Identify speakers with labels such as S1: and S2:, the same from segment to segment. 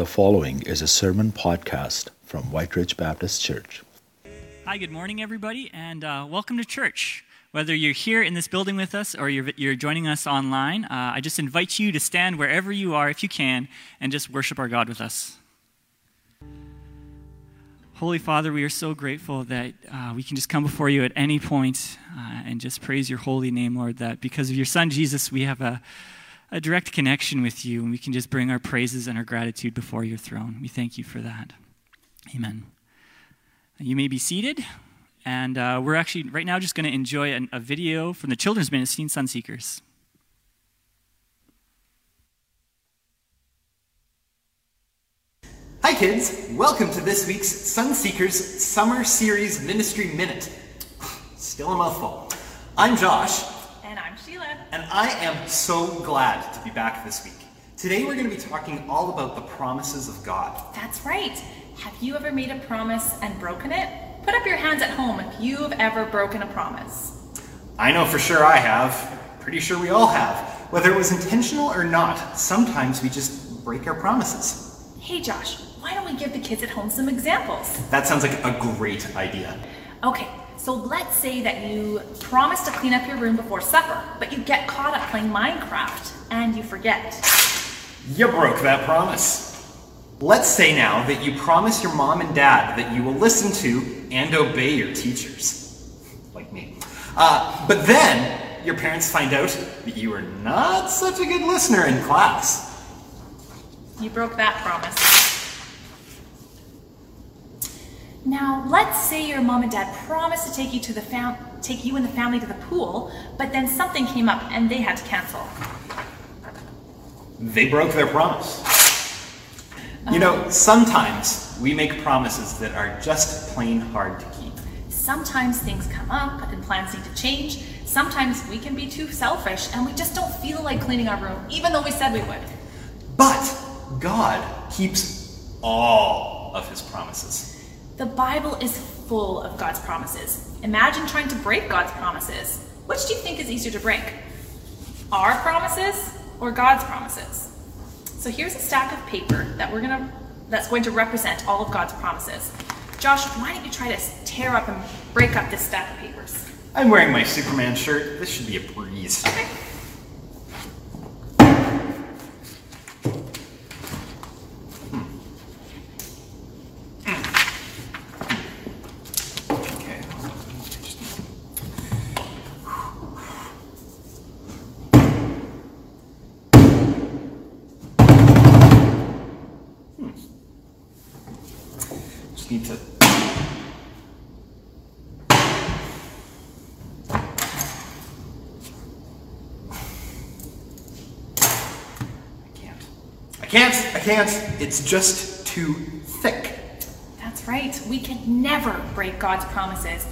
S1: The following is a sermon podcast from Whyte Ridge Baptist Church.
S2: Hi, good morning, everybody, and uh, welcome to church. Whether you're here in this building with us or you're, you're joining us online, uh, I just invite you to stand wherever you are, if you can, and just worship our God with us. Holy Father, we are so grateful that uh, we can just come before you at any point, uh, and just praise your holy name, Lord, that because of your Son Jesus, we have a, a direct connection with you, and we can just bring our praises and our gratitude before your throne. We thank you for that. Amen. You may be seated, and uh, we're actually right now just going to enjoy an, a video from the children's ministry, Sunseekers.
S3: Hi, kids. Welcome to this week's Sunseekers Summer Series Ministry Minute. Still a mouthful. I'm Josh.
S4: And
S3: I am so glad to be back this week. Today, we're going to be talking all about the promises of God.
S4: That's right. Have you ever made a promise and broken it? Put up your hands at home if you've ever broken a promise.
S3: I know for sure I have. Pretty sure we all have. Whether it was intentional or not, sometimes we just break our promises.
S4: Hey Josh, why don't we give the kids at home some examples?
S3: That sounds like a great idea.
S4: Okay, so let's say that you promise to clean up your room before supper, but you get caught up playing Minecraft and you forget.
S3: You broke that promise. Let's say now that you promise your mom and dad that you will listen to and obey your teachers. Like me. Uh, but then your parents find out that you are not such a good listener in class.
S4: You broke that promise. Now, let's say your mom and dad promised to take you to the fam- take you and the family to the pool, but then something came up and they had to cancel.
S3: They broke their promise. You know, uh-huh. sometimes we make promises that are just plain hard to keep.
S4: Sometimes things come up and plans need to change. Sometimes we can be too selfish and we just don't feel like cleaning our room, even though we said we would.
S3: But God keeps all of his promises.
S4: The Bible is full of God's promises. Imagine trying to break God's promises. Which do you think is easier to break? Our promises or God's promises? So here's a stack of paper that we're gonna that's going to represent all of God's promises. Josh, why don't you try to tear up and break up this stack of papers?
S3: I'm wearing my Superman shirt. This should be a breeze.
S4: Okay.
S3: Hmm. Just need to. I can't. I can't. I can't. It's just too thick.
S4: That's right. We can never break God's promises.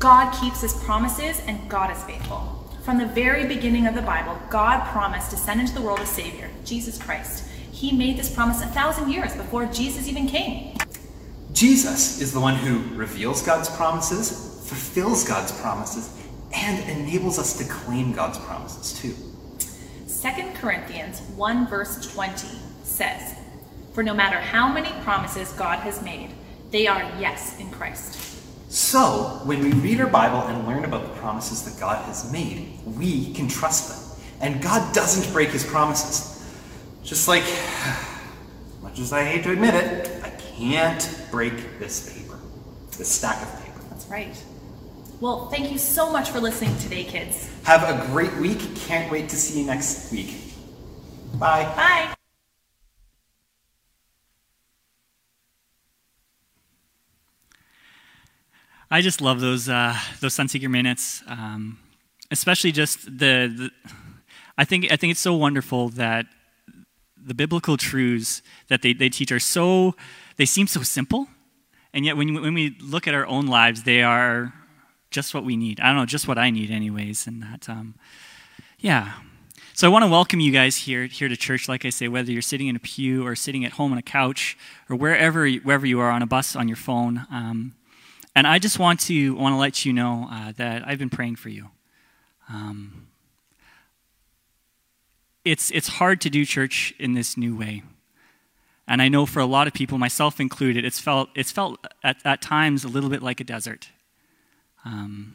S4: God keeps his promises and God is faithful. From the very beginning of the Bible, God promised to send into the world a Savior, Jesus Christ. He made this promise a thousand years before Jesus even came.
S3: Jesus is the one who reveals God's promises, fulfills God's promises, and enables us to claim God's promises too.
S4: 2 Corinthians 1 verse 20 says, For no matter how many promises God has made, they are yes in Christ.
S3: So, when we read our Bible and learn about the promises that God has made, we can trust them. And God doesn't break his promises. Just like, much as I hate to admit it, can't break this paper, this stack of paper.
S4: That's right. Well, thank you so much for listening today, kids.
S3: Have a great week. Can't wait to see you next week. Bye.
S4: Bye.
S2: I just love those uh, those Sunseeker minutes, um, especially just the, the. I think I think it's so wonderful that the biblical truths that they, they teach are so they seem so simple, and yet when when we look at our own lives, they are just what we need. I don't know, just what I need, anyways, and that. Um, yeah. So I want to welcome you guys here here to church. Like I say, whether you're sitting in a pew or sitting at home on a couch or wherever wherever you are on a bus on your phone. Um, and I just want to want to let you know uh, that I've been praying for you. Um, it's it's hard to do church in this new way. And I know for a lot of people, myself included, it's felt, it's felt at, at times a little bit like a desert, um,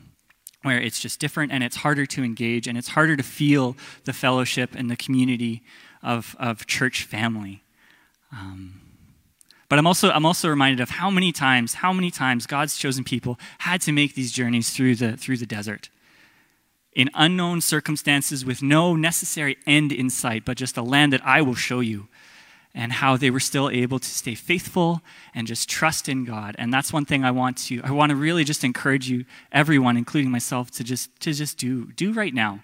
S2: where it's just different and it's harder to engage and it's harder to feel the fellowship and the community of, of church family. Um, but I'm also, I'm also reminded of how many times, how many times God's chosen people had to make these journeys through the, through the desert in unknown circumstances with no necessary end in sight, but just a land that I will show you and how they were still able to stay faithful and just trust in God. And that's one thing I want to I want to really just encourage you everyone including myself to just to just do do right now.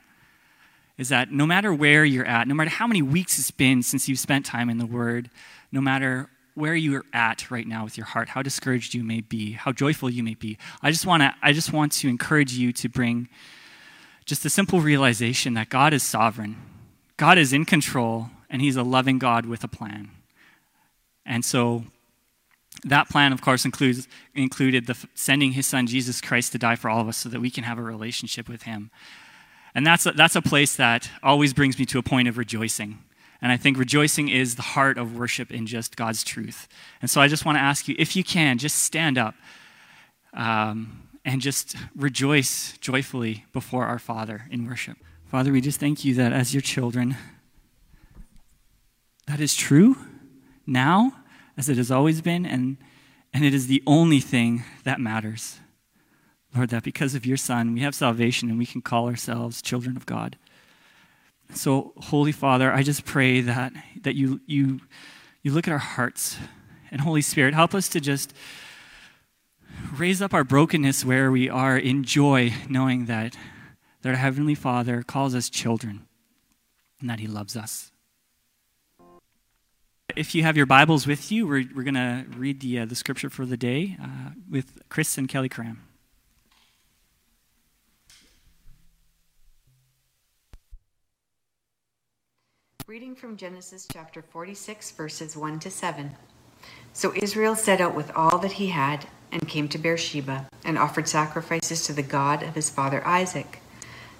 S2: Is that no matter where you're at, no matter how many weeks it's been since you've spent time in the word, no matter where you're at right now with your heart, how discouraged you may be, how joyful you may be. I just want to I just want to encourage you to bring just a simple realization that God is sovereign. God is in control and he's a loving God with a plan. And so that plan, of course, includes, included the, sending his son Jesus Christ to die for all of us so that we can have a relationship with him. And that's a, that's a place that always brings me to a point of rejoicing. And I think rejoicing is the heart of worship in just God's truth. And so I just want to ask you, if you can, just stand up um, and just rejoice joyfully before our Father in worship. Father, we just thank you that as your children, that is true now as it has always been, and, and it is the only thing that matters. Lord, that because of your Son, we have salvation and we can call ourselves children of God. So, Holy Father, I just pray that, that you, you, you look at our hearts. And, Holy Spirit, help us to just raise up our brokenness where we are in joy, knowing that, our Heavenly Father calls us children and that He loves us. If you have your Bibles with you, we're, we're going to read the, uh, the scripture for the day uh, with Chris and Kelly Cram.
S5: Reading from Genesis chapter 46, verses 1 to 7. So Israel set out with all that he had and came to Beersheba and offered sacrifices to the God of his father Isaac.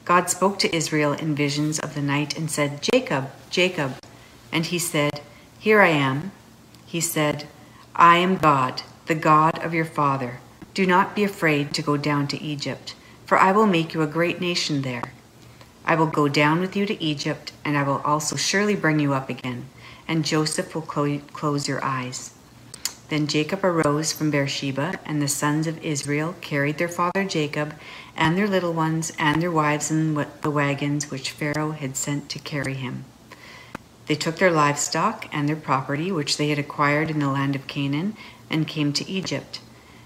S5: God spoke to Israel in visions of the night and said, Jacob, Jacob. And he said, here I am. He said, I am God, the God of your father. Do not be afraid to go down to Egypt, for I will make you a great nation there. I will go down with you to Egypt, and I will also surely bring you up again, and Joseph will clo- close your eyes. Then Jacob arose from Beersheba, and the sons of Israel carried their father Jacob, and their little ones, and their wives in the wagons which Pharaoh had sent to carry him. They took their livestock and their property, which they had acquired in the land of Canaan, and came to Egypt.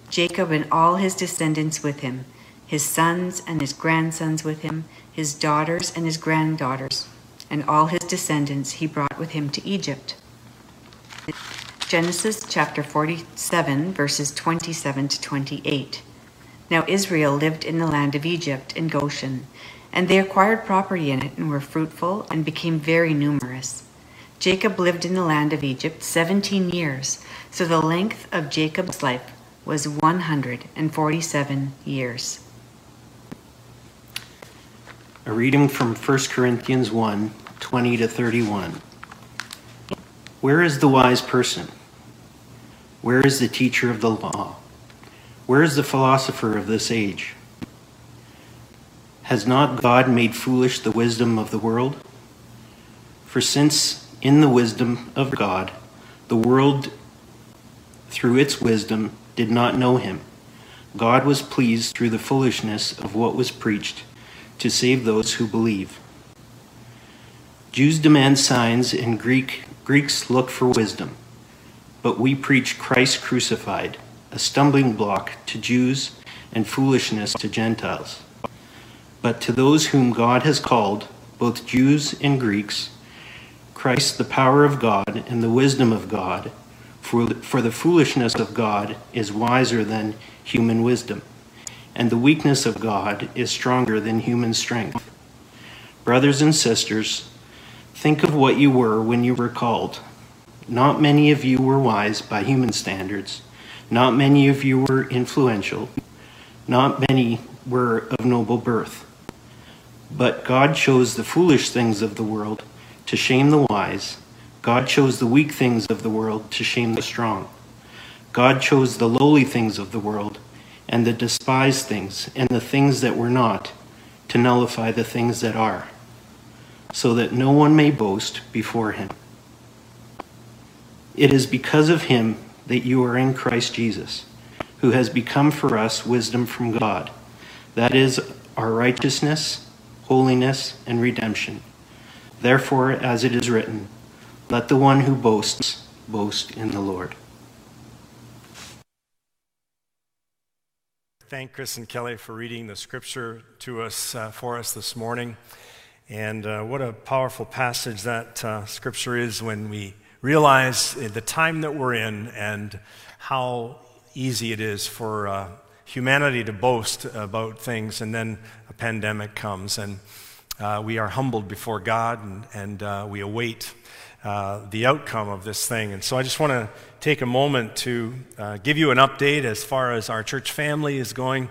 S5: Jacob and all his descendants with him, his sons and his grandsons with him, his daughters and his granddaughters, and all his descendants he brought with him to Egypt. Genesis chapter 47, verses 27 to 28. Now Israel lived in the land of Egypt in Goshen, and they acquired property in it and were fruitful and became very numerous. Jacob lived in the land of Egypt 17 years, so the length of Jacob's life was 147 years.
S6: A reading from 1 Corinthians 1 20 to 31. Where is the wise person? Where is the teacher of the law? Where is the philosopher of this age? Has not God made foolish the wisdom of the world? For since in the wisdom of God, the world, through its wisdom, did not know him. God was pleased through the foolishness of what was preached to save those who believe. Jews demand signs, and Greek, Greeks look for wisdom. But we preach Christ crucified, a stumbling block to Jews and foolishness to Gentiles. But to those whom God has called, both Jews and Greeks, Christ, the power of God and the wisdom of God, for the, for the foolishness of God is wiser than human wisdom, and the weakness of God is stronger than human strength. Brothers and sisters, think of what you were when you were called. Not many of you were wise by human standards, not many of you were influential, not many were of noble birth. But God chose the foolish things of the world to shame the wise, God chose the weak things of the world to shame the strong. God chose the lowly things of the world and the despised things and the things that were not to nullify the things that are, so that no one may boast before him. It is because of him that you are in Christ Jesus, who has become for us wisdom from God. That is our righteousness, holiness, and redemption. Therefore, as it is written, let the one who boasts boast in the Lord.
S7: Thank Chris and Kelly for reading the scripture to us uh, for us this morning. And uh, what a powerful passage that uh, scripture is when we realize the time that we're in and how easy it is for uh, humanity to boast about things, and then a pandemic comes, and uh, we are humbled before God and, and uh, we await uh, the outcome of this thing. And so I just want to take a moment to uh, give you an update as far as our church family is going.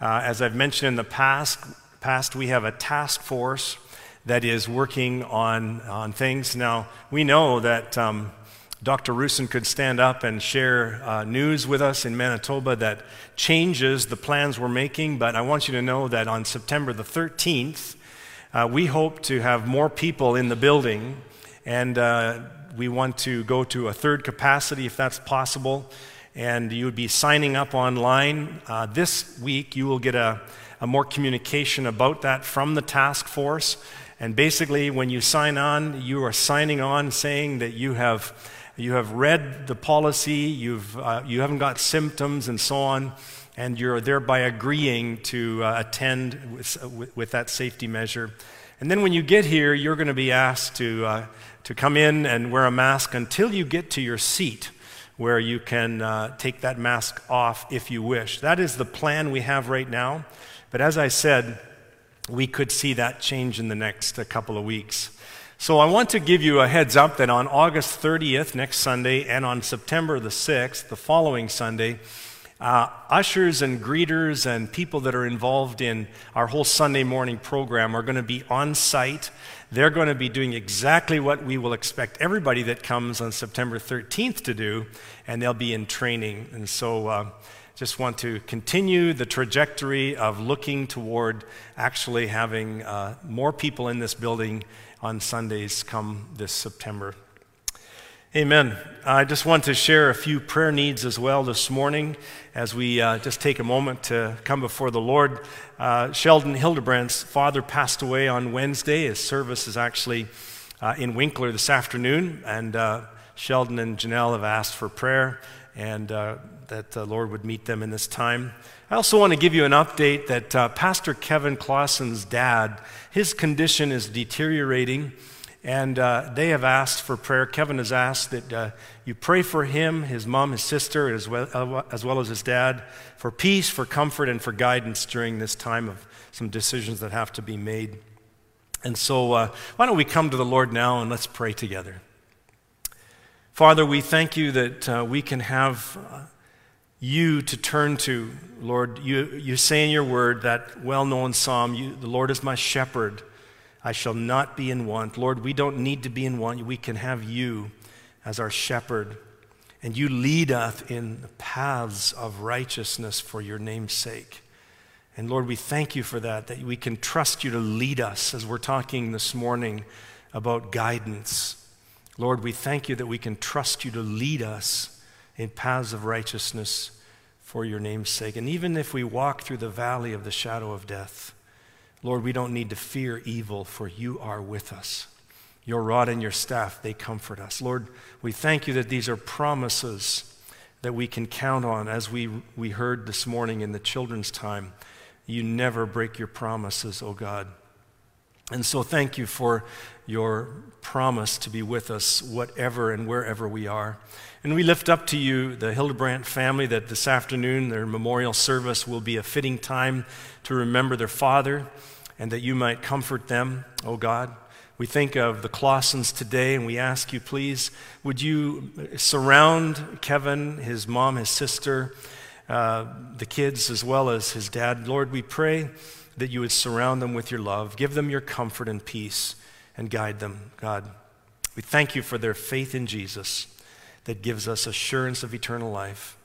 S7: Uh, as I've mentioned in the past, past, we have a task force that is working on, on things. Now, we know that um, Dr. Roussin could stand up and share uh, news with us in Manitoba that changes the plans we're making, but I want you to know that on September the 13th, uh, we hope to have more people in the building and uh, we want to go to a third capacity if that's possible. And you would be signing up online. Uh, this week, you will get a, a more communication about that from the task force. And basically, when you sign on, you are signing on saying that you have, you have read the policy, you've, uh, you haven't got symptoms, and so on, and you're thereby agreeing to uh, attend with, with, that safety measure. And then when you get here, you're going to be asked to uh, to come in and wear a mask until you get to your seat where you can uh, take that mask off if you wish. That is the plan we have right now. But as I said, we could see that change in the next uh, couple of weeks. So I want to give you a heads up that on August 30th, next Sunday, and on September the 6th, the following Sunday, uh, ushers and greeters and people that are involved in our whole Sunday morning program are going to be on site. They're going to be doing exactly what we will expect everybody that comes on September 13th to do, and they'll be in training. And so, uh, just want to continue the trajectory of looking toward actually having uh, more people in this building on Sundays come this September. Amen. I just want to share a few prayer needs as well this morning as we uh, just take a moment to come before the Lord. Uh, Sheldon Hildebrandt's father passed away on Wednesday. His service is actually uh, in Winkler this afternoon, and uh, Sheldon and Janelle have asked for prayer and uh, that the Lord would meet them in this time. I also want to give you an update that uh, Pastor Kevin Clausen's dad, his condition is deteriorating. And uh, they have asked for prayer. Kevin has asked that uh, you pray for him, his mom, his sister, as well, as well as his dad, for peace, for comfort, and for guidance during this time of some decisions that have to be made. And so, uh, why don't we come to the Lord now and let's pray together. Father, we thank you that uh, we can have uh, you to turn to. Lord, you, you say in your word that well known psalm, you, the Lord is my shepherd. I shall not be in want. Lord, we don't need to be in want. We can have you as our shepherd. And you lead us in the paths of righteousness for your name's sake. And Lord, we thank you for that, that we can trust you to lead us as we're talking this morning about guidance. Lord, we thank you that we can trust you to lead us in paths of righteousness for your name's sake. And even if we walk through the valley of the shadow of death, Lord, we don't need to fear evil, for you are with us. Your rod and your staff, they comfort us. Lord, we thank you that these are promises that we can count on as we, we heard this morning in the children's time. You never break your promises, O oh God. And so thank you for your promise to be with us, whatever and wherever we are. And we lift up to you the Hildebrandt family that this afternoon, their memorial service will be a fitting time to remember their father and that you might comfort them, O oh God. We think of the Clausens today and we ask you, please, would you surround Kevin, his mom, his sister, uh, the kids, as well as his dad. Lord, we pray that you would surround them with your love, give them your comfort and peace, and guide them, God. We thank you for their faith in Jesus that gives us assurance of eternal life.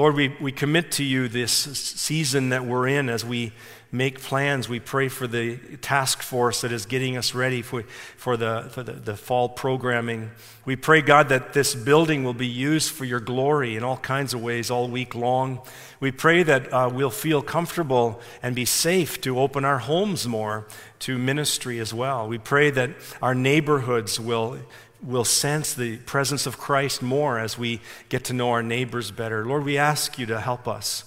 S7: Lord, we, we commit to you this season that we're in as we make plans. We pray for the task force that is getting us ready for, for, the, for the, the fall programming. We pray, God, that this building will be used for your glory in all kinds of ways all week long. We pray that uh, we'll feel comfortable and be safe to open our homes more to ministry as well. We pray that our neighborhoods will will sense the presence of Christ more as we get to know our neighbors better. Lord, we ask you to help us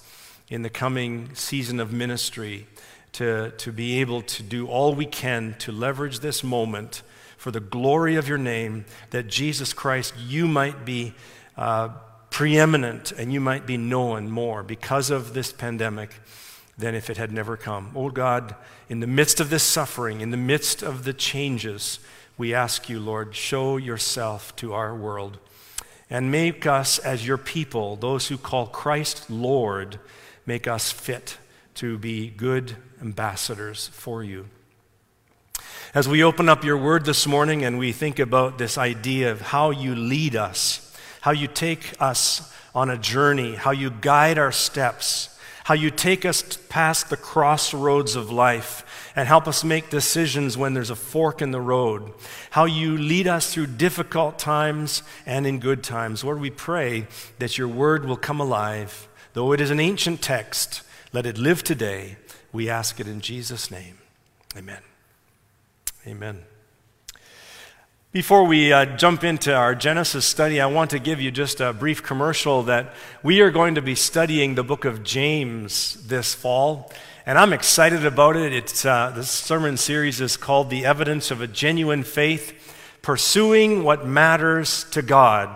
S7: in the coming season of ministry to, to be able to do all we can to leverage this moment for the glory of your name, that Jesus Christ, you might be uh, preeminent and you might be known more because of this pandemic than if it had never come. Oh God, in the midst of this suffering, in the midst of the changes, we ask you, Lord, show yourself to our world and make us as your people, those who call Christ Lord, make us fit to be good ambassadors for you. As we open up your word this morning and we think about this idea of how you lead us, how you take us on a journey, how you guide our steps, how you take us past the crossroads of life and help us make decisions when there's a fork in the road, how you lead us through difficult times and in good times. Lord, we pray that your word will come alive. Though it is an ancient text, let it live today we ask it in Jesus' name. Amen. Amen. Before we uh, jump into our Genesis study, I want to give you just a brief commercial that we are going to be studying the book of James this fall. And I'm excited about it. It's, uh, this sermon series is called The Evidence of a Genuine Faith Pursuing What Matters to God.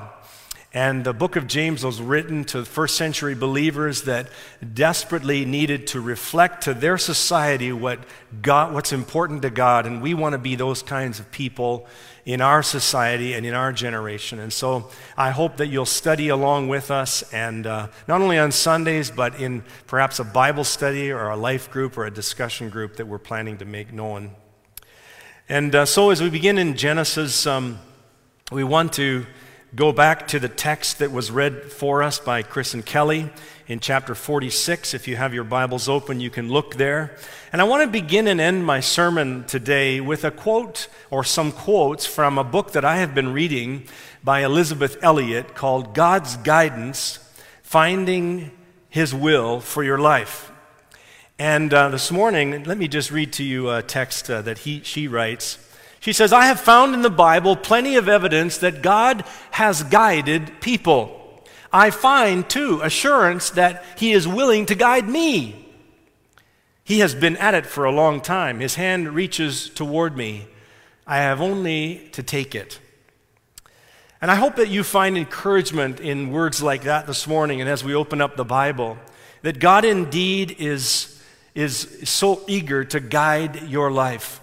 S7: And the book of James was written to first century believers that desperately needed to reflect to their society what God, what's important to God. And we want to be those kinds of people in our society and in our generation. And so I hope that you'll study along with us, and uh, not only on Sundays, but in perhaps a Bible study or a life group or a discussion group that we're planning to make known. And uh, so as we begin in Genesis, um, we want to go back to the text that was read for us by Chris and Kelly in chapter 46. If you have your Bibles open, you can look there. And I want to begin and end my sermon today with a quote or some quotes from a book that I have been reading by Elisabeth Elliot called God's Guidance Finding His Will for Your Life. And uh, this morning, let me just read to you a text uh, that he, she writes. She says, I have found in the Bible plenty of evidence that God has guided people. I find, too, assurance that He is willing to guide me. He has been at it for a long time. His hand reaches toward me. I have only to take it. And I hope that you find encouragement in words like that this morning and as we open up the Bible, that God indeed is, is so eager to guide your life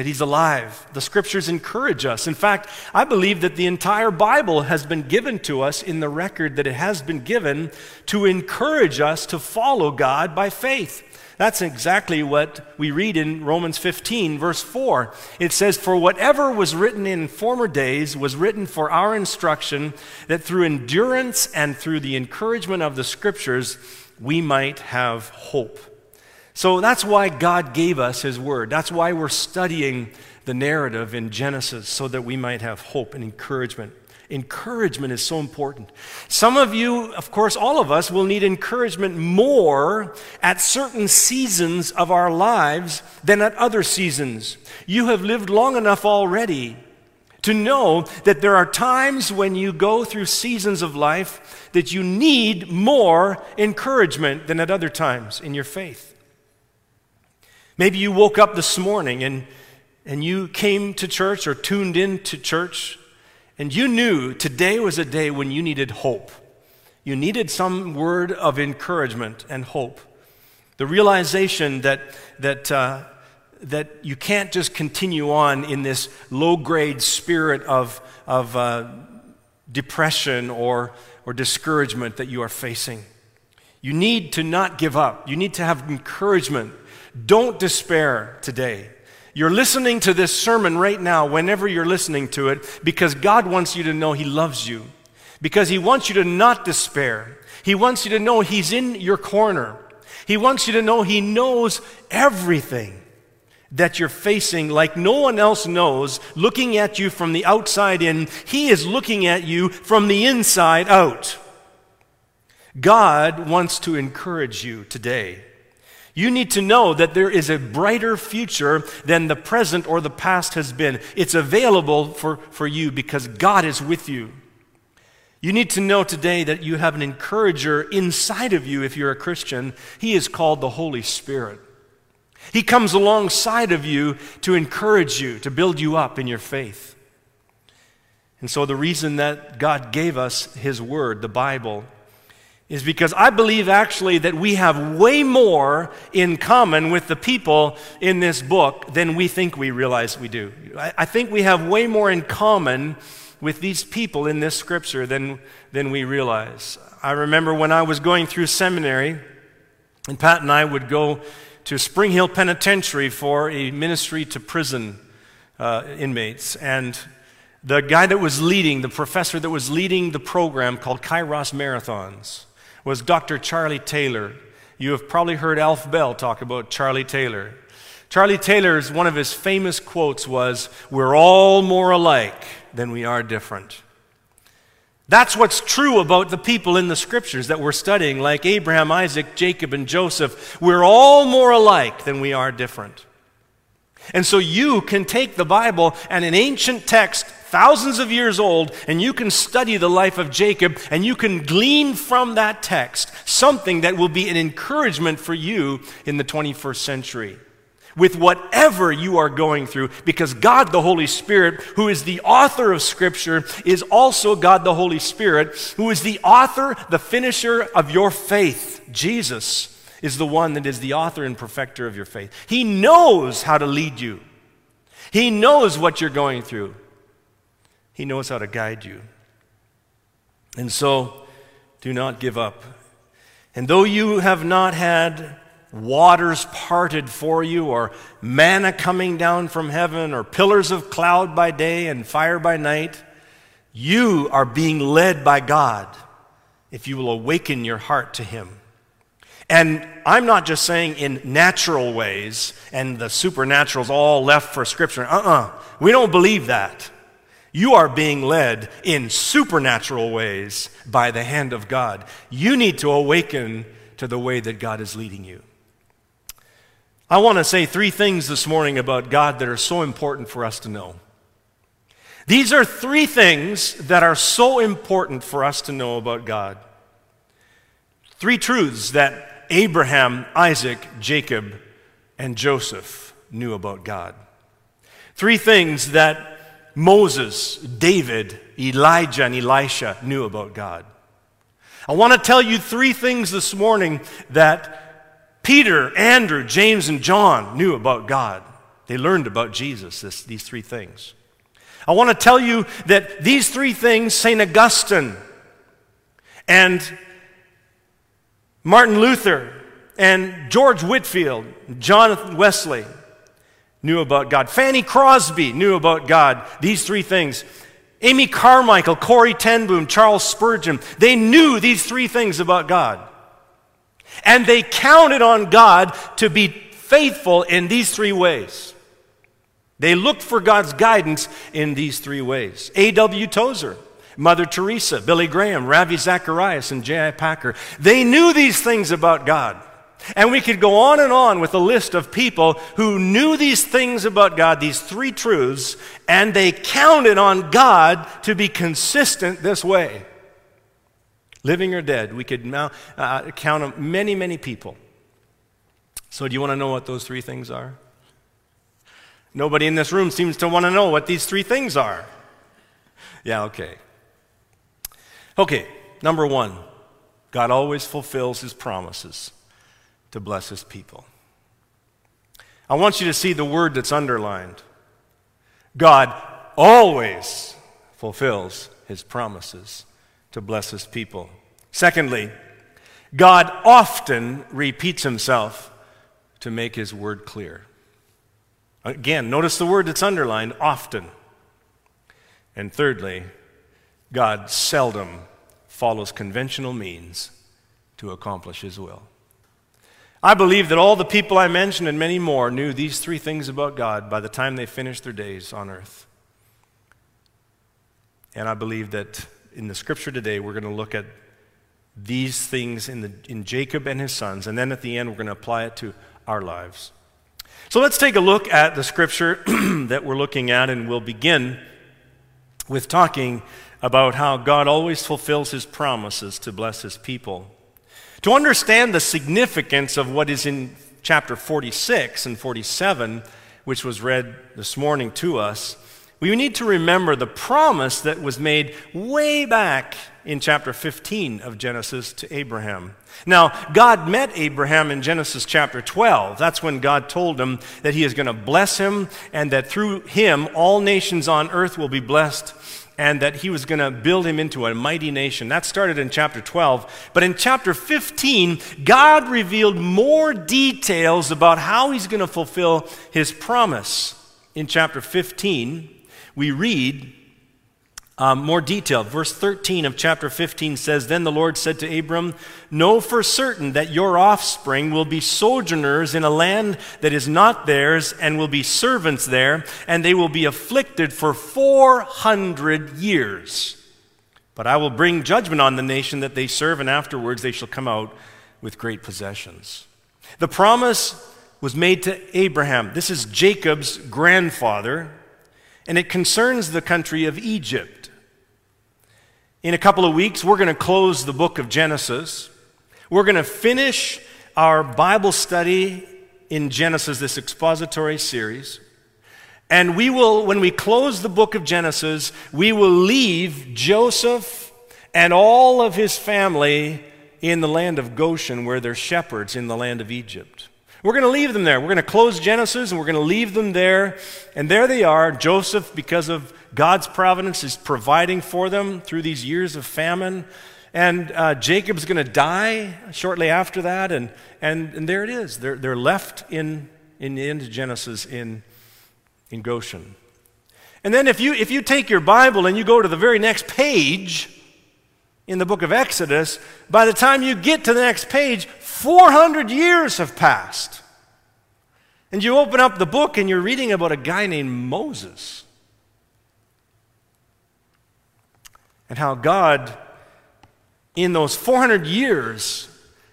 S7: that he's alive. The scriptures encourage us. In fact, I believe that the entire Bible has been given to us in the record that it has been given to encourage us to follow God by faith. That's exactly what we read in Romans 15, verse 4. It says, For whatever was written in former days was written for our instruction, that through endurance and through the encouragement of the scriptures, we might have hope. So that's why God gave us His Word. That's why we're studying the narrative in Genesis so that we might have hope and encouragement. Encouragement is so important. Some of you, of course, all of us, will need encouragement more at certain seasons of our lives than at other seasons. You have lived long enough already to know that there are times when you go through seasons of life that you need more encouragement than at other times in your faith. Maybe you woke up this morning and, and you came to church or tuned in to church and you knew today was a day when you needed hope. You needed some word of encouragement and hope. The realization that, that, uh, that you can't just continue on in this low grade spirit of, of uh, depression or, or discouragement that you are facing. You need to not give up. You need to have encouragement don't despair today. You're listening to this sermon right now, whenever you're listening to it, because God wants you to know He loves you. Because He wants you to not despair. He wants you to know He's in your corner. He wants you to know He knows everything that you're facing like no one else knows, looking at you from the outside in. He is looking at you from the inside out. God wants to encourage you today. You need to know that there is a brighter future than the present or the past has been. It's available for, for you because God is with you. You need to know today that you have an encourager inside of you if you're a Christian. He is called the Holy Spirit. He comes alongside of you to encourage you, to build you up in your faith. And so, the reason that God gave us His Word, the Bible, is because I believe actually that we have way more in common with the people in this book than we think we realize we do. I, I, think we have way more in common with these people in this scripture than, than we realize. I remember when I was going through seminary, and Pat and I would go to Spring Hill Penitentiary for a ministry to prison uh, inmates. And the guy that was leading, the professor that was leading the program called Kairos Marathons, was Dr. Charlie Taylor. You have probably heard Alf Bell talk about Charlie Taylor. Charlie Taylor's one of his famous quotes was, We're all more alike than we are different. That's what's true about the people in the scriptures that we're studying, like Abraham, Isaac, Jacob, and Joseph. We're all more alike than we are different. And so you can take the Bible and an ancient text thousands of years old, and you can study the life of Jacob, and you can glean from that text something that will be an encouragement for you in the 21st century. With whatever you are going through, because God the Holy Spirit, who is the author of Scripture, is also God the Holy Spirit, who is the author, the finisher of your faith. Jesus is the one that is the author and perfecter of your faith. He knows how to lead you, He knows what you're going through. He knows how to guide you. And so, do not give up. And though you have not had waters parted for you, or manna coming down from heaven, or pillars of cloud by day and fire by night, you are being led by God if you will awaken your heart to Him. And I'm not just saying in natural ways, and the supernatural's all left for Scripture. Uh uh-uh. uh We don't believe that. You are being led in supernatural ways by the hand of God. You need to awaken to the way that God is leading you. I want to say three things this morning about God that are so important for us to know. These are three things that are so important for us to know about God. Three truths that Abraham, Isaac, Jacob, and Joseph knew about God. Three things that Moses, David, Elijah, and Elisha knew about God. I want to tell you three things this morning that Peter, Andrew, James, and John knew about God. They learned about Jesus, this, these three things. I want to tell you that these three things, St. Augustine and Martin Luther and George Whitefield, Jonathan Wesley, knew about God. Fanny Crosby knew about God. These three things. Amy Carmichael, Corrie ten Boom, Charles Spurgeon, they knew these three things about God. And they counted on God to be faithful in these three ways. They looked for God's guidance in these three ways. A.W. Tozer, Mother Teresa, Billy Graham, Ravi Zacharias, and J.I. Packer. They knew these things about God. And we could go on and on with a list of people who knew these things about God, these three truths, and they counted on God to be consistent this way. Living or dead, we could now, uh, count many, many people. So, do you want to know what those three things are? Nobody in this room seems to want to know what these three things are. Yeah, okay. Okay, number one God always fulfills his promises to bless his people. I want you to see the word that's underlined. God always fulfills his promises to bless his people. Secondly, God often repeats himself to make his word clear. Again, notice the word that's underlined often. And thirdly, God seldom follows conventional means to accomplish his will. I believe that all the people I mentioned and many more knew these three things about God by the time they finished their days on earth. And I believe that in the scripture today, we're going to look at these things in, the, in Jacob and his sons, and then at the end, we're going to apply it to our lives. So let's take a look at the scripture that we're looking at, and we'll begin with talking about how God always fulfills his promises to bless his people. To understand the significance of what is in chapter 46 and 47, which was read this morning to us, we need to remember the promise that was made way back in chapter 15 of Genesis to Abraham. Now, God met Abraham in Genesis chapter 12. That's when God told him that he is going to bless him and that through him all nations on earth will be blessed and that he was going to build him into a mighty nation. That started in chapter 12. But in chapter 15, God revealed more details about how he's going to fulfill his promise. In chapter 15, we read um, more detail, Verse 13 of chapter 15 says Then the Lord said to Abram, Know for certain that your offspring will be sojourners in a land that is not theirs, and will be servants there, and they will be afflicted for 400 years. But I will bring judgment on the nation that they serve, and afterwards they shall come out with great possessions. The promise was made to Abraham. This is Jacob's grandfather, and it concerns the country of Egypt. In a couple of weeks, we're going to close the book of Genesis. We're going to finish our Bible study in Genesis, this expository series. And we will, when we close the book of Genesis, we will leave Joseph and all of his family in the land of Goshen, where they're shepherds in the land of Egypt. We're going to leave them there. We're going to close Genesis and we're going to leave them there. And there they are. Joseph, because of God's providence is providing for them through these years of famine. And uh, Jacob's going to die shortly after that. And, and, and there it is. They're, they're left in, in the end of Genesis in, in Goshen. And then if you, if you take your Bible and you go to the very next page in the book of Exodus, by the time you get to the next page, 400 years have passed. And you open up the book and you're reading about a guy named Moses. And how God, in those 400 years,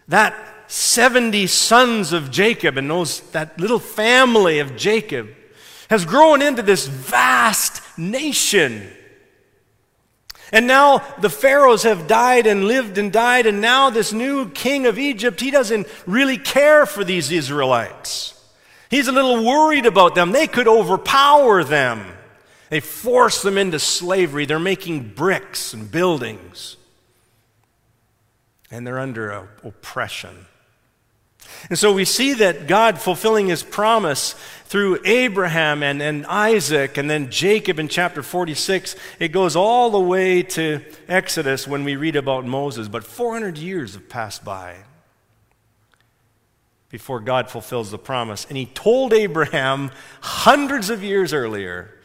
S7: that 70 sons of Jacob and those, that little family of Jacob has grown into this vast nation. And now the pharaohs have died and lived and died, and now this new king of Egypt, he doesn't really care for these Israelites. He's a little worried about them. They could overpower them. They force them into slavery. They're making bricks and buildings. And they're under oppression. And so we see that God fulfilling his promise through Abraham and, and Isaac and then Jacob in chapter 46. It goes all the way to Exodus when we read about Moses. But 400 years have passed by before God fulfills the promise. And he told Abraham hundreds of years earlier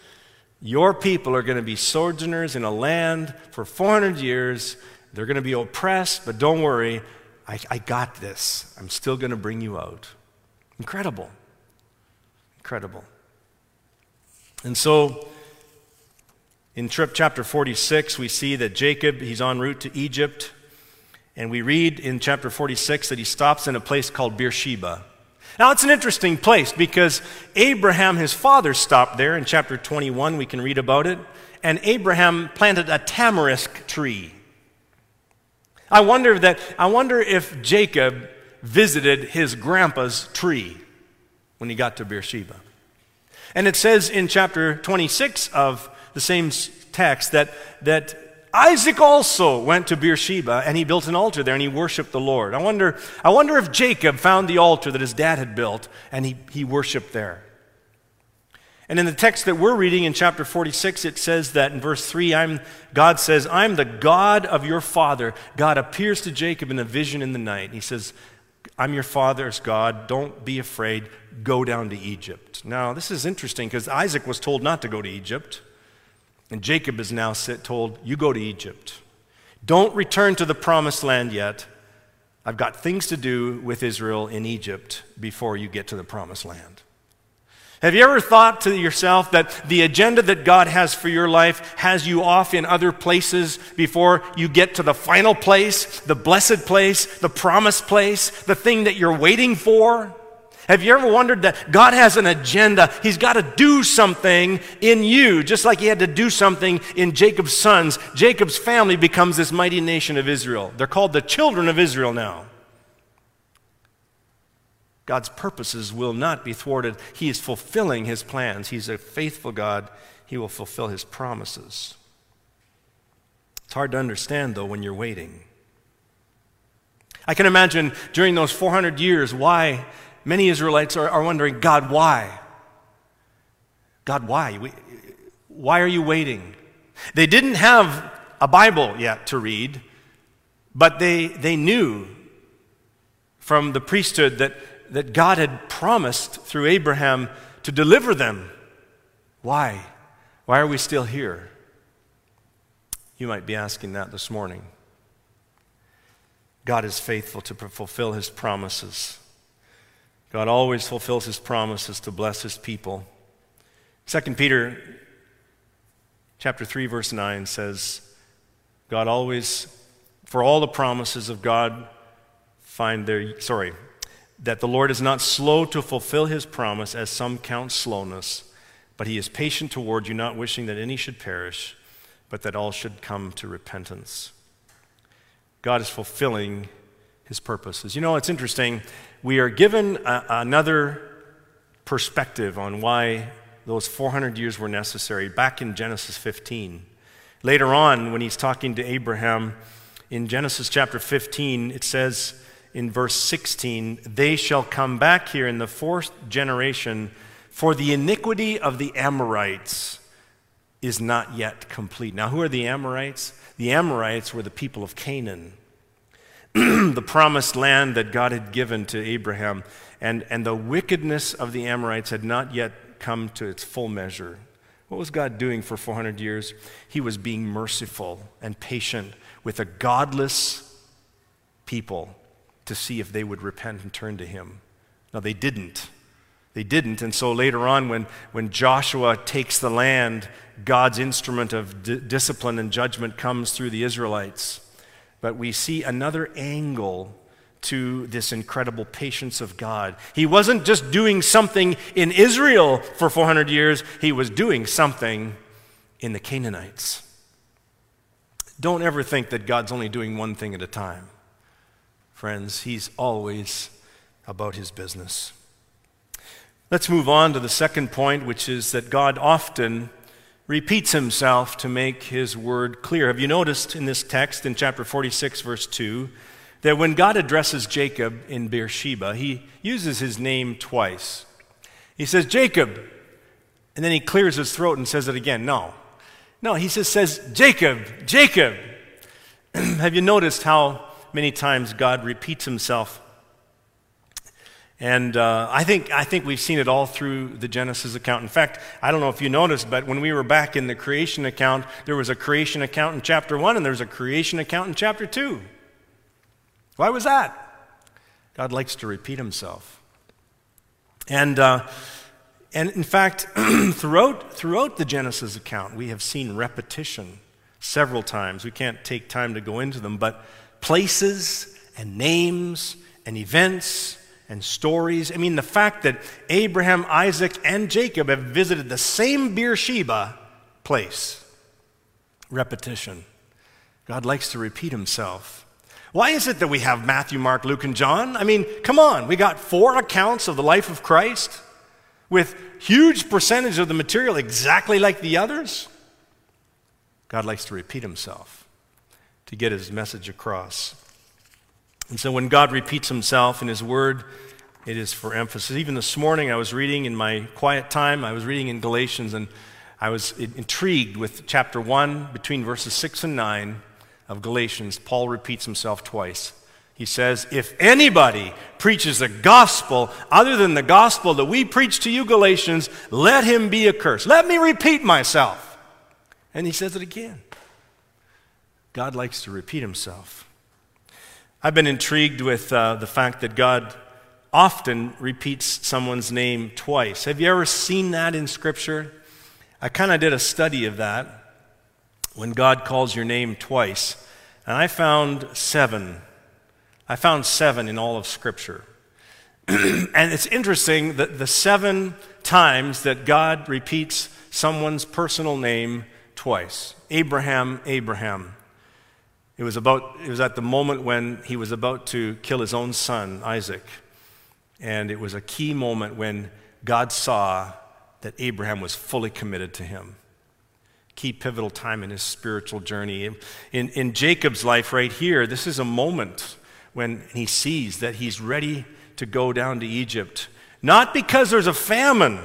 S7: your people are going to be sojourners in a land for 400 years. They're going to be oppressed, but don't worry, I, I got this. I'm still going to bring you out. Incredible. Incredible. And so, in trip chapter 46, we see that Jacob, he's en route to Egypt. And we read in chapter 46 that he stops in a place called Beersheba. Now, it's an interesting place because Abraham, his father, stopped there. In chapter 21, we can read about it. And Abraham planted a tamarisk tree. I wonder, that, I wonder if Jacob visited his grandpa's tree when he got to Beersheba. And it says in chapter 26 of the same text that, that Isaac also went to Beersheba and he built an altar there and he worshiped the Lord. I wonder, I wonder if Jacob found the altar that his dad had built and he, he worshiped there. And in the text that we're reading in chapter 46, it says that in verse 3, I'm, God says, I'm the God of your father. God appears to Jacob in a vision in the night. And He says, I'm your father's God. Don't be afraid. Go down to Egypt. Now, this is interesting because Isaac was told not to go to Egypt, and Jacob is now told, You go to Egypt. Don't return to the promised land yet. I've got things to do with Israel in Egypt before you get to the promised land. Have you ever thought to yourself that the agenda that God has for your life has you off in other places before you get to the final place, the blessed place, the promised place, the thing that you're waiting for? Have you ever wondered that God has an agenda? He's got to do something in you, just like He had to do something in Jacob's sons. Jacob's family becomes this mighty nation of Israel. They're called the children of Israel now. God's purposes will not be thwarted. He is fulfilling his plans. He's a faithful God. He will fulfill his promises. It's hard to understand, though, when you're waiting. I can imagine during those 400 years why many Israelites are, are wondering, God, why? God, why? Why are you waiting? They didn't have a Bible yet to read, but they, they knew from the priesthood that that God had promised through Abraham to deliver them. Why? Why are we still here? You might be asking that this morning. God is faithful to fulfill his promises. God always fulfills his promises to bless his people. 2 Peter chapter 3 verse 9 says God always for all the promises of God find their sorry that the Lord is not slow to fulfill his promise, as some count slowness, but he is patient toward you, not wishing that any should perish, but that all should come to repentance. God is fulfilling his purposes. You know, it's interesting. We are given a, another perspective on why those 400 years were necessary back in Genesis 15. Later on, when he's talking to Abraham in Genesis chapter 15, it says, in verse 16, they shall come back here in the fourth generation, for the iniquity of the Amorites is not yet complete. Now, who are the Amorites? The Amorites were the people of Canaan, the promised land that God had given to Abraham. And, and the wickedness of the Amorites had not yet come to its full measure. What was God doing for 400 years? He was being merciful and patient with a godless people to see if they would repent and turn to him. Now, they didn't. They didn't. And so later on, when, when Joshua takes the land, God's instrument of d- discipline and judgment comes through the Israelites. But we see another angle to this incredible patience of God. He wasn't just doing something in Israel for 400 years, he was doing something in the Canaanites. Don't ever think that God's only doing one thing at a time. Friends, he's always about his business. Let's move on to the second point, which is that God often repeats himself to make his word clear. Have you noticed in this text in chapter 46, verse 2, that when God addresses Jacob in Beersheba, he uses his name twice? He says, Jacob, and then he clears his throat and says it again. No. No, he just says, Jacob, Jacob. Have you noticed how many times God repeats himself. And uh, I, think, I think we've seen it all through the Genesis account. In fact, I don't know if you noticed, but when we were back in the creation account, there was a creation account in chapter 1 and there's a creation account in chapter 2. Why was that? God likes to repeat himself. And, uh, and in fact, throughout, throughout the Genesis account, we have seen repetition several times. We can't take time to go into them, but places and names and events and stories. I mean, the fact that Abraham, Isaac, and Jacob have visited the same Beersheba place. Repetition. God likes to repeat himself. Why is it that we have Matthew, Mark, Luke, and John? I mean, come on, we got four accounts of the life of Christ with huge percentage of the material exactly like the others. God likes to repeat himself to get his message across. And so when God repeats himself in his word, it is for emphasis. Even this morning, I was reading in my quiet time, I was reading in Galatians, and I was intrigued with chapter 1, between verses 6 and 9 of Galatians. Paul repeats himself twice. He says, If anybody preaches a gospel other than the gospel that we preach to you, Galatians, let him be accursed. Let me repeat myself. And he says it again. God likes to repeat himself. I've been intrigued with uh, the fact that God often repeats someone's name twice. Have you ever seen that in Scripture? I kind of did a study of that when God calls your name twice, and I found seven. I found seven in all of Scripture. and it's interesting that the seven times that God repeats someone's personal name twice Abraham, Abraham. It was, about, it was at the moment when he was about to kill his own son, Isaac. And it was a key moment when God saw that Abraham was fully committed to him. Key pivotal time in his spiritual journey. In, in Jacob's life, right here, this is a moment when he sees that he's ready to go down to Egypt. Not because there's a famine.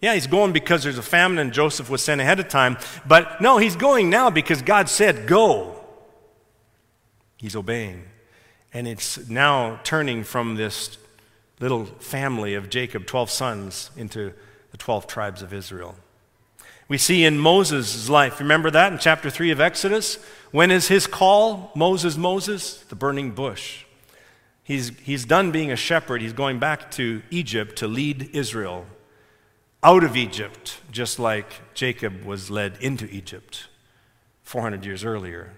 S7: Yeah, he's going because there's a famine and Joseph was sent ahead of time. But no, he's going now because God said, go. He's obeying. And it's now turning from this little family of Jacob, 12 sons, into the 12 tribes of Israel. We see in Moses' life, remember that in chapter 3 of Exodus? When is his call? Moses, Moses, the burning bush. He's, he's done being a shepherd. He's going back to Egypt to lead Israel out of Egypt, just like Jacob was led into Egypt 400 years earlier.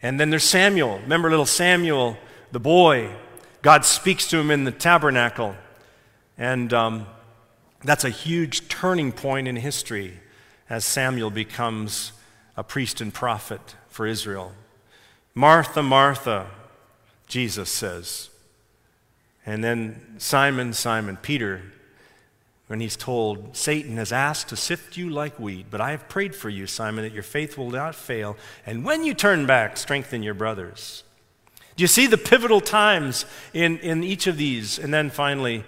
S7: And then there's Samuel. Remember little Samuel, the boy? God speaks to him in the tabernacle. And um, that's a huge turning point in history as Samuel becomes a priest and prophet for Israel. Martha, Martha, Jesus says. And then Simon, Simon, Peter, when he's told, Satan has asked to sift you like wheat, but I have prayed for you, Simon, that your faith will not fail. And when you turn back, strengthen your brothers. Do you see the pivotal times in, in each of these? And then finally,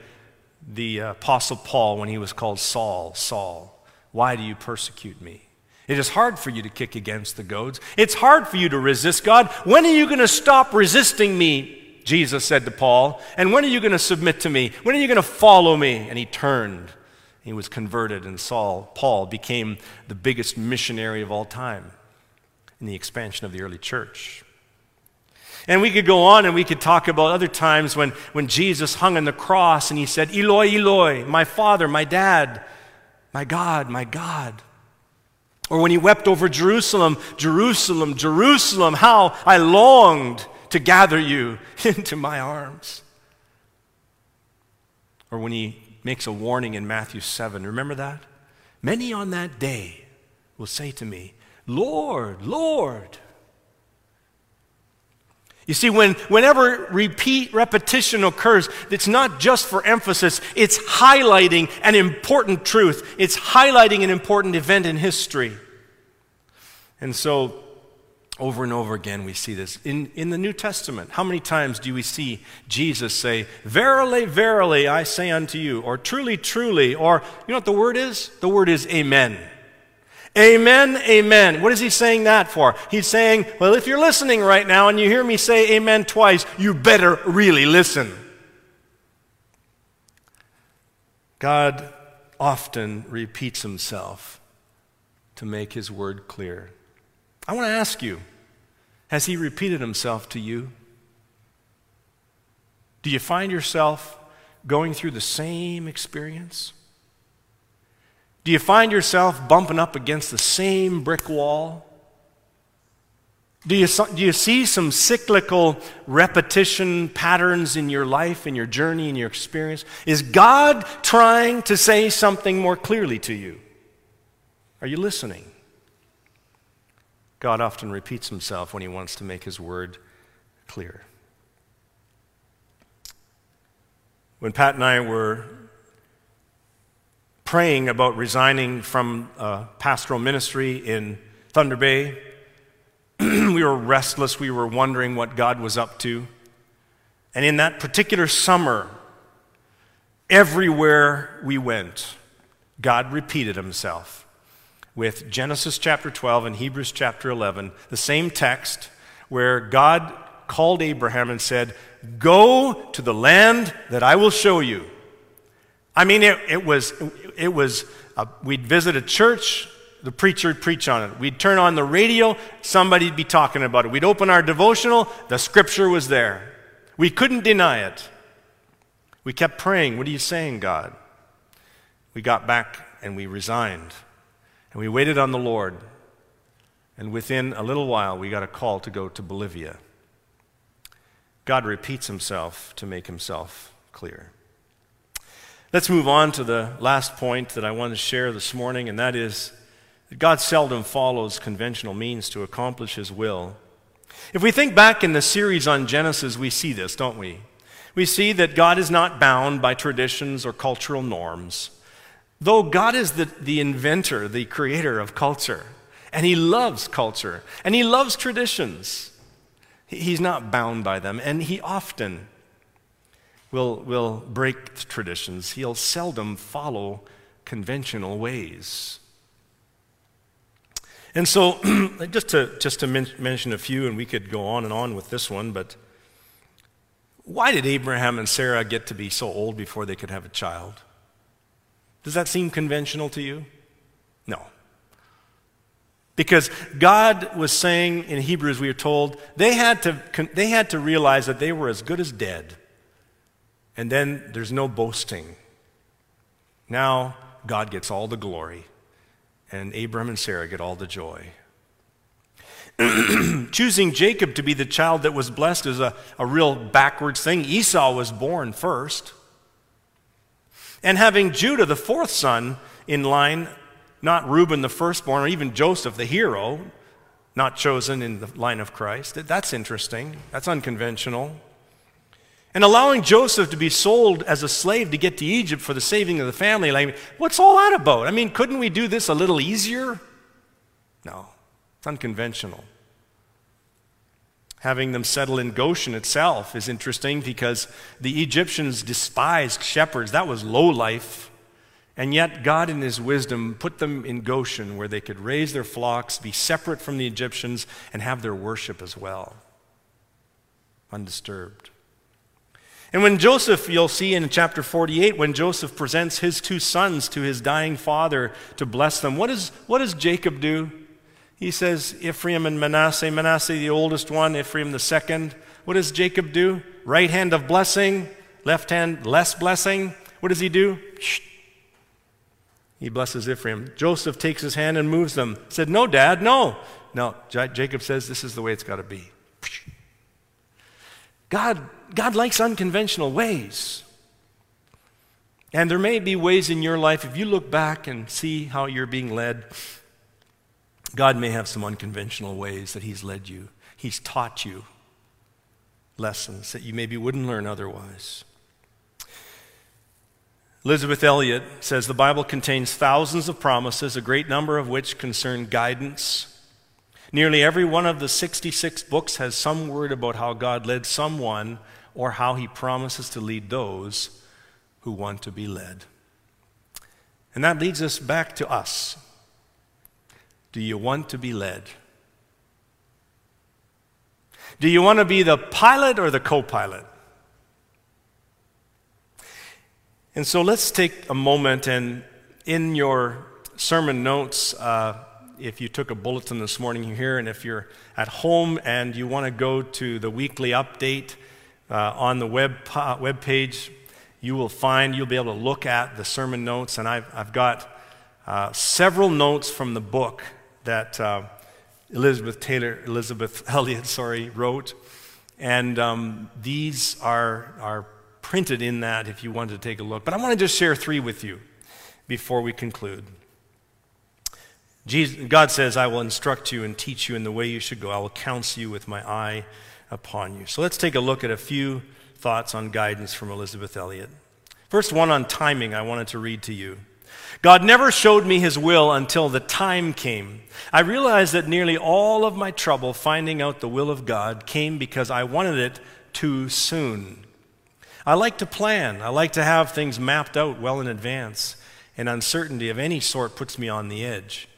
S7: the uh, Apostle Paul, when he was called Saul, Saul, why do you persecute me? It is hard for you to kick against the goads. It's hard for you to resist God. When are you going to stop resisting me? Jesus said to Paul. And when are you going to submit to me? When are you going to follow me? And he turned. He was converted, and Saul, Paul, became the biggest missionary of all time in the expansion of the early church. And we could go on and we could talk about other times when, when Jesus hung on the cross and he said, Eloi, Eloi, my father, my dad, my God, my God. Or when he wept over Jerusalem, Jerusalem, Jerusalem, how I longed to gather you into my arms. Or when he makes a warning in Matthew 7, remember that? Many on that day will say to me, Lord, Lord. You see, when, whenever repeat repetition occurs, it's not just for emphasis, it's highlighting an important truth, it's highlighting an important event in history. And so, over and over again, we see this. In, in the New Testament, how many times do we see Jesus say, Verily, verily, I say unto you, or truly, truly, or you know what the word is? The word is amen. Amen, amen. What is he saying that for? He's saying, well, if you're listening right now and you hear me say amen twice, you better really listen. God often repeats himself to make his word clear. I want to ask you has he repeated himself to you? Do you find yourself going through the same experience? Do you find yourself bumping up against the same brick wall? Do you, do you see some cyclical repetition patterns in your life, in your journey, in your experience? Is God trying to say something more clearly to you? Are you listening? God often repeats himself when he wants to make his word clear. When Pat and I were praying about resigning from uh, pastoral ministry in Thunder Bay, we were restless. We were wondering what God was up to. And in that particular summer, everywhere we went, God repeated himself with Genesis chapter 12 and Hebrews chapter 11, the same text where God called Abraham and said, Go to the land that I will show you. I mean, it, it was, it was uh, we'd visit a church, the preacher would preach on it. We'd turn on the radio, somebody'd be talking about it. We'd open our devotional, the scripture was there. We couldn't deny it. We kept praying, What are you saying, God? We got back and we resigned. And we waited on the Lord. And within a little while, we got a call to go to Bolivia. God repeats himself to make himself clear. Let's move on to the last point that I want to share this morning, and that is that God seldom follows conventional means to accomplish his will. If we think back in the series on Genesis, we see this, don't we? We see that God is not bound by traditions or cultural norms. Though God is the, the inventor, the creator of culture, and He loves culture, and He loves traditions, He's not bound by them, and He often will, will break traditions. He'll seldom follow conventional ways. And so, just to, just to men- mention a few, and we could go on and on with this one, but why did Abraham and Sarah get to be so old before they could have a child? Does that seem conventional to you? No. Because God was saying in Hebrews, we are told, they had, to, they had to realize that they were as good as dead. And then there's no boasting. Now God gets all the glory, and Abraham and Sarah get all the joy. Choosing Jacob to be the child that was blessed is a, a real backwards thing. Esau was born first. And having Judah, the fourth son, in line, not Reuben, the firstborn, or even Joseph, the hero, not chosen in the line of Christ. That's interesting. That's unconventional. And allowing Joseph to be sold as a slave to get to Egypt for the saving of the family, like, what's all that about? I mean, couldn't we do this a little easier? No, it's unconventional. Having them settle in Goshen itself is interesting because the Egyptians despised shepherds. That was low life. And yet, God, in His wisdom, put them in Goshen where they could raise their flocks, be separate from the Egyptians, and have their worship as well, undisturbed. And when Joseph, you'll see in chapter 48, when Joseph presents his two sons to his dying father to bless them, what, is, what does Jacob do? He says, Ephraim and Manasseh, Manasseh the oldest one, Ephraim the second. What does Jacob do? Right hand of blessing, left hand less blessing. What does he do? He blesses Ephraim. Joseph takes his hand and moves them. Said, No, Dad, no. No, Jacob says, This is the way it's got to be. God, God likes unconventional ways. And there may be ways in your life, if you look back and see how you're being led, God may have some unconventional ways that He's led you. He's taught you lessons that you maybe wouldn't learn otherwise. Elisabeth Elliot says the Bible contains thousands of promises, a great number of which concern guidance Nearly every one of the 66 books has some word about how God led someone or how he promises to lead those who want to be led. And that leads us back to us. Do you want to be led? Do you want to be the pilot or the co pilot? And so let's take a moment and in your sermon notes, uh, if you took a bulletin this morning here, and if you're at home and you want to go to the weekly update uh, on the web, uh, web page, you will find, you'll be able to look at the sermon notes. And I've, I've got uh, several notes from the book that uh, Elisabeth Taylor, Elisabeth Elliot, sorry, wrote. And um, these are, are printed in that if you want to take a look. But I want to just share three with you before we conclude. Jesus, God says, I will instruct you and teach you in the way you should go. I will counsel you with my eye upon you. So let's take a look at a few thoughts on guidance from Elisabeth Elliot. First one on timing, I wanted to read to you. God never showed me his will until the time came. I realized that nearly all of my trouble finding out the will of God came because I wanted it too soon. I like to plan, I like to have things mapped out well in advance, and uncertainty of any sort puts me on the edge.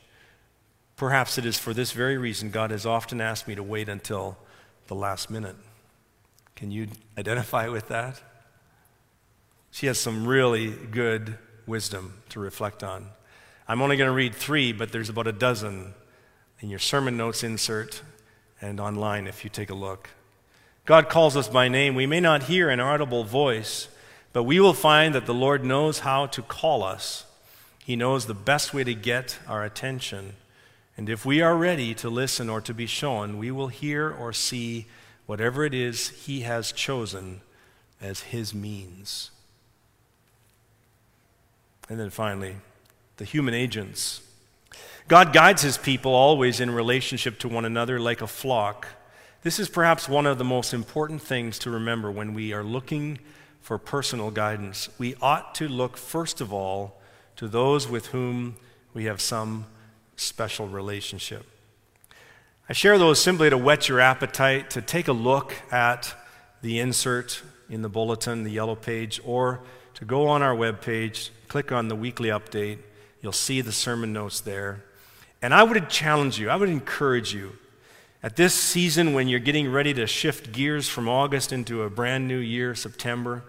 S7: Perhaps it is for this very reason God has often asked me to wait until the last minute. Can you identify with that? She has some really good wisdom to reflect on. I'm only going to read three, but there's about a dozen in your sermon notes insert and online if you take a look. God calls us by name. We may not hear an audible voice, but we will find that the Lord knows how to call us. He knows the best way to get our attention. And if we are ready to listen or to be shown, we will hear or see whatever it is He has chosen as His means. And then finally, the human agents. God guides His people always in relationship to one another like a flock. This is perhaps one of the most important things to remember when we are looking for personal guidance. We ought to look, first of all, to those with whom we have some special relationship. I share those simply to whet your appetite, to take a look at the insert in the bulletin, the yellow page, or to go on our webpage, click on the weekly update. You'll see the sermon notes there. And I would challenge you, I would encourage you at this season, when you're getting ready to shift gears from August into a brand new year, September,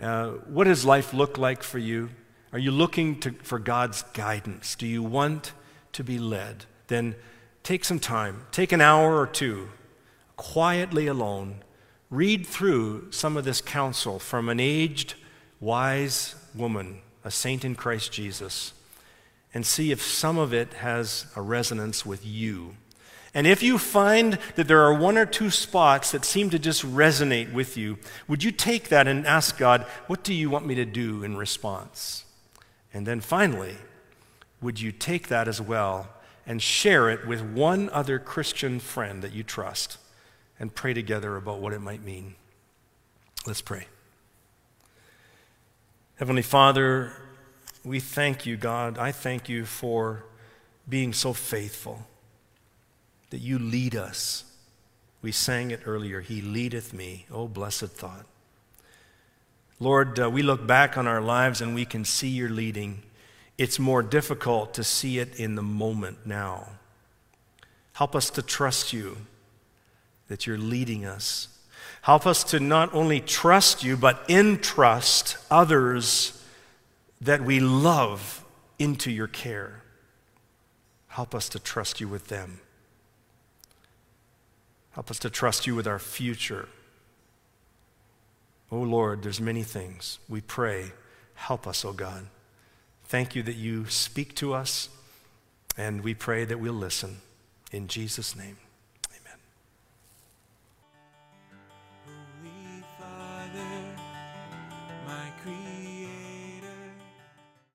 S7: uh, what does life look like for you? Are you looking to, for God's guidance? Do you want to be led? Then take some time, take an hour or two, quietly alone, read through some of this counsel from an aged, wise woman, a saint in Christ Jesus, and see if some of it has a resonance with you. And if you find that there are one or two spots that seem to just resonate with you, would you take that and ask God, what do you want me to do in response? And then finally, would you take that as well and share it with one other Christian friend that you trust and pray together about what it might mean? Let's pray. Heavenly Father, we thank you, God. I thank you for being so faithful that you lead us. We sang it earlier He leadeth me. Oh, blessed thought. Lord, uh, we look back on our lives and we can see your leading. It's more difficult to see it in the moment now. Help us to trust you that you're leading us. Help us to not only trust you, but entrust others that we love into your care. Help us to trust you with them. Help us to trust you with our future. Oh Lord, there's many things. We pray. Help us, oh God. Thank you that you speak to us, and we pray that we'll listen. In Jesus' name.